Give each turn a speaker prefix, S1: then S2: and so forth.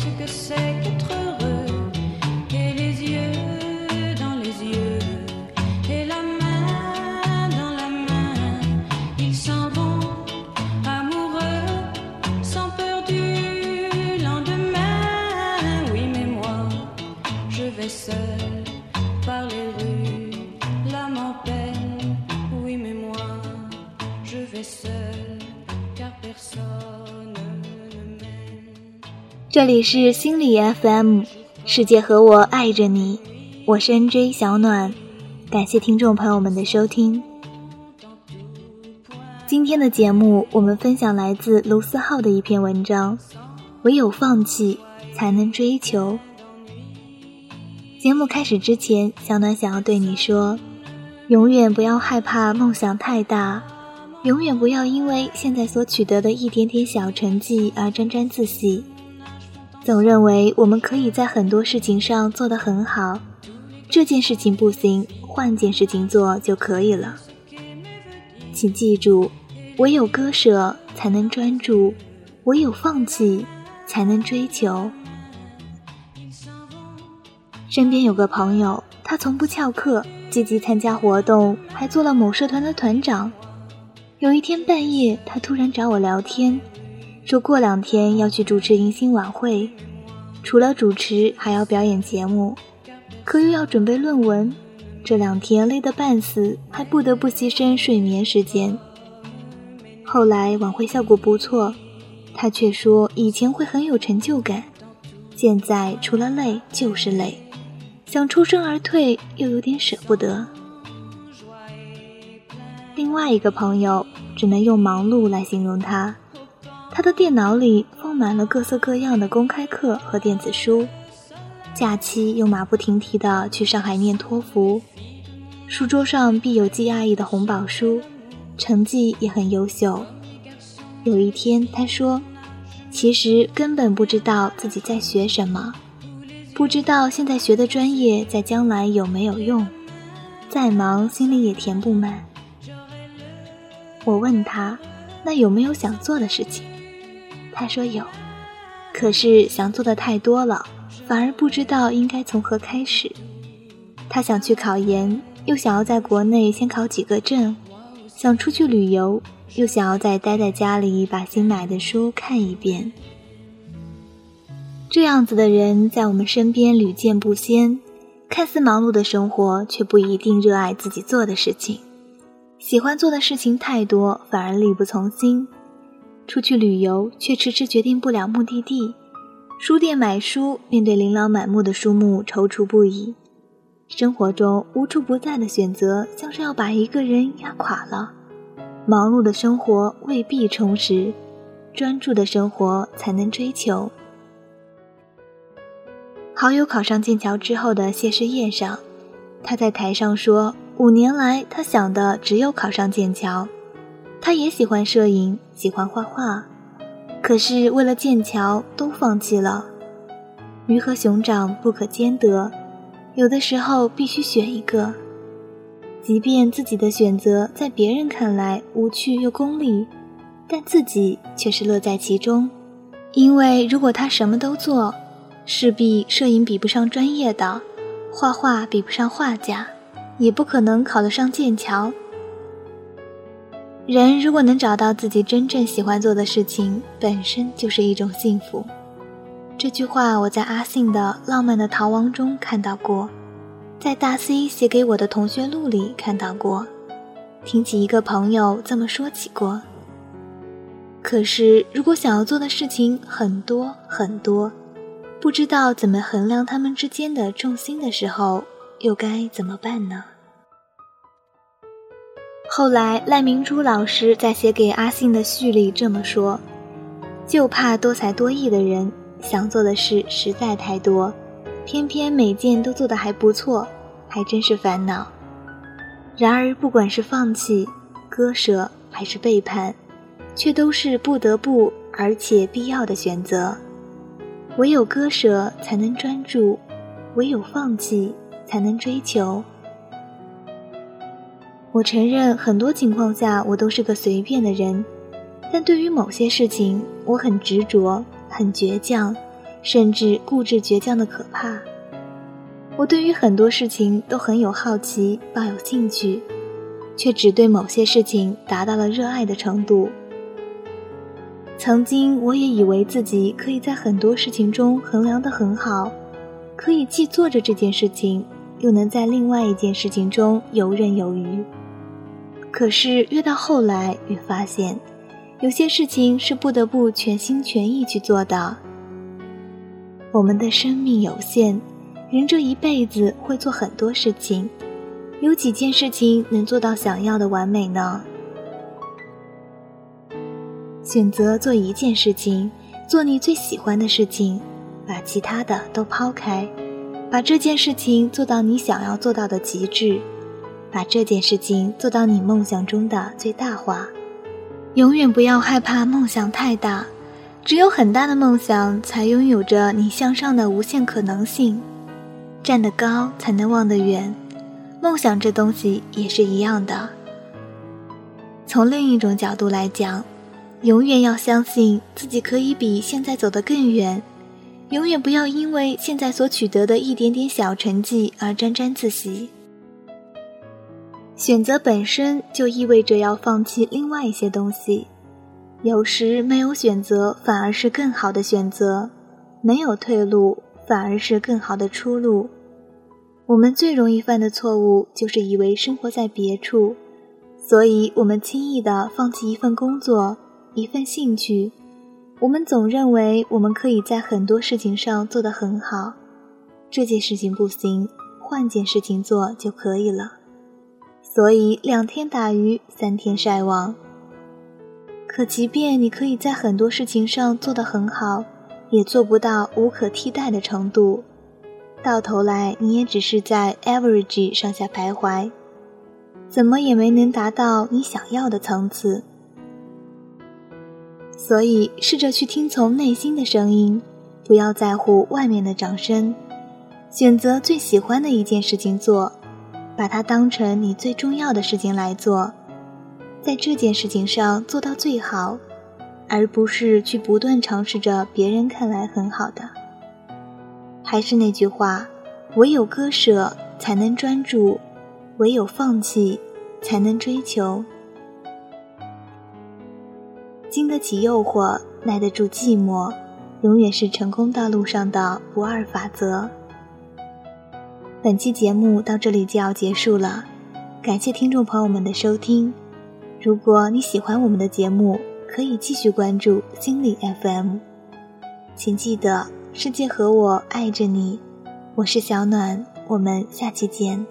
S1: ce que c'est qu'être 这里是心理 FM，世界和我爱着你，我是 NJ 小暖，感谢听众朋友们的收听。今天的节目，我们分享来自卢思浩的一篇文章：唯有放弃，才能追求。节目开始之前，小暖想要对你说，永远不要害怕梦想太大，永远不要因为现在所取得的一点点小成绩而沾沾自喜。总认为我们可以在很多事情上做得很好，这件事情不行，换件事情做就可以了。请记住，唯有割舍才能专注，唯有放弃才能追求。身边有个朋友，他从不翘课，积极参加活动，还做了某社团的团长。有一天半夜，他突然找我聊天，说过两天要去主持迎新晚会，除了主持还要表演节目，可又要准备论文，这两天累得半死，还不得不牺牲睡眠时间。后来晚会效果不错，他却说以前会很有成就感，现在除了累就是累。想抽身而退，又有点舍不得。另外一个朋友只能用忙碌来形容他，他的电脑里放满了各色各样的公开课和电子书，假期又马不停蹄地去上海念托福，书桌上必有 GRE 的红宝书，成绩也很优秀。有一天他说：“其实根本不知道自己在学什么。”不知道现在学的专业在将来有没有用，再忙心里也填不满。我问他，那有没有想做的事情？他说有，可是想做的太多了，反而不知道应该从何开始。他想去考研，又想要在国内先考几个证；想出去旅游，又想要再待在家里把新买的书看一遍。这样子的人在我们身边屡见不鲜，看似忙碌的生活，却不一定热爱自己做的事情。喜欢做的事情太多，反而力不从心。出去旅游，却迟迟决定不了目的地。书店买书，面对琳琅满目的书目，踌躇不已。生活中无处不在的选择，像是要把一个人压垮了。忙碌的生活未必充实，专注的生活才能追求。好友考上剑桥之后的谢师宴上，他在台上说：“五年来，他想的只有考上剑桥。他也喜欢摄影，喜欢画画，可是为了剑桥都放弃了。鱼和熊掌不可兼得，有的时候必须选一个。即便自己的选择在别人看来无趣又功利，但自己却是乐在其中，因为如果他什么都做。”势必摄影比不上专业的，画画比不上画家，也不可能考得上剑桥。人如果能找到自己真正喜欢做的事情，本身就是一种幸福。这句话我在阿信的《浪漫的逃亡》中看到过，在大 C 写给我的同学录里看到过，听起一个朋友这么说起过。可是，如果想要做的事情很多很多，不知道怎么衡量他们之间的重心的时候，又该怎么办呢？后来赖明珠老师在写给阿信的序里这么说：“就怕多才多艺的人想做的事实在太多，偏偏每件都做得还不错，还真是烦恼。然而不管是放弃、割舍还是背叛，却都是不得不而且必要的选择。”唯有割舍才能专注，唯有放弃才能追求。我承认，很多情况下我都是个随便的人，但对于某些事情，我很执着，很倔强，甚至固执倔强的可怕。我对于很多事情都很有好奇，抱有兴趣，却只对某些事情达到了热爱的程度。曾经，我也以为自己可以在很多事情中衡量得很好，可以既做着这件事情，又能在另外一件事情中游刃有余。可是越到后来，越发现，有些事情是不得不全心全意去做的。我们的生命有限，人这一辈子会做很多事情，有几件事情能做到想要的完美呢？选择做一件事情，做你最喜欢的事情，把其他的都抛开，把这件事情做到你想要做到的极致。把这件事情做到你梦想中的最大化，永远不要害怕梦想太大，只有很大的梦想才拥有着你向上的无限可能性。站得高才能望得远，梦想这东西也是一样的。从另一种角度来讲，永远要相信自己可以比现在走得更远，永远不要因为现在所取得的一点点小成绩而沾沾自喜。选择本身就意味着要放弃另外一些东西，有时没有选择反而是更好的选择，没有退路反而是更好的出路。我们最容易犯的错误就是以为生活在别处，所以我们轻易的放弃一份工作，一份兴趣。我们总认为我们可以在很多事情上做得很好，这件事情不行，换件事情做就可以了。所以两天打鱼三天晒网。可即便你可以在很多事情上做得很好，也做不到无可替代的程度。到头来你也只是在 average 上下徘徊，怎么也没能达到你想要的层次。所以试着去听从内心的声音，不要在乎外面的掌声，选择最喜欢的一件事情做。把它当成你最重要的事情来做，在这件事情上做到最好，而不是去不断尝试着别人看来很好的。还是那句话，唯有割舍才能专注，唯有放弃才能追求。经得起诱惑，耐得住寂寞，永远是成功道路上的不二法则。本期节目到这里就要结束了，感谢听众朋友们的收听。如果你喜欢我们的节目，可以继续关注心理 FM。请记得，世界和我爱着你，我是小暖，我们下期见。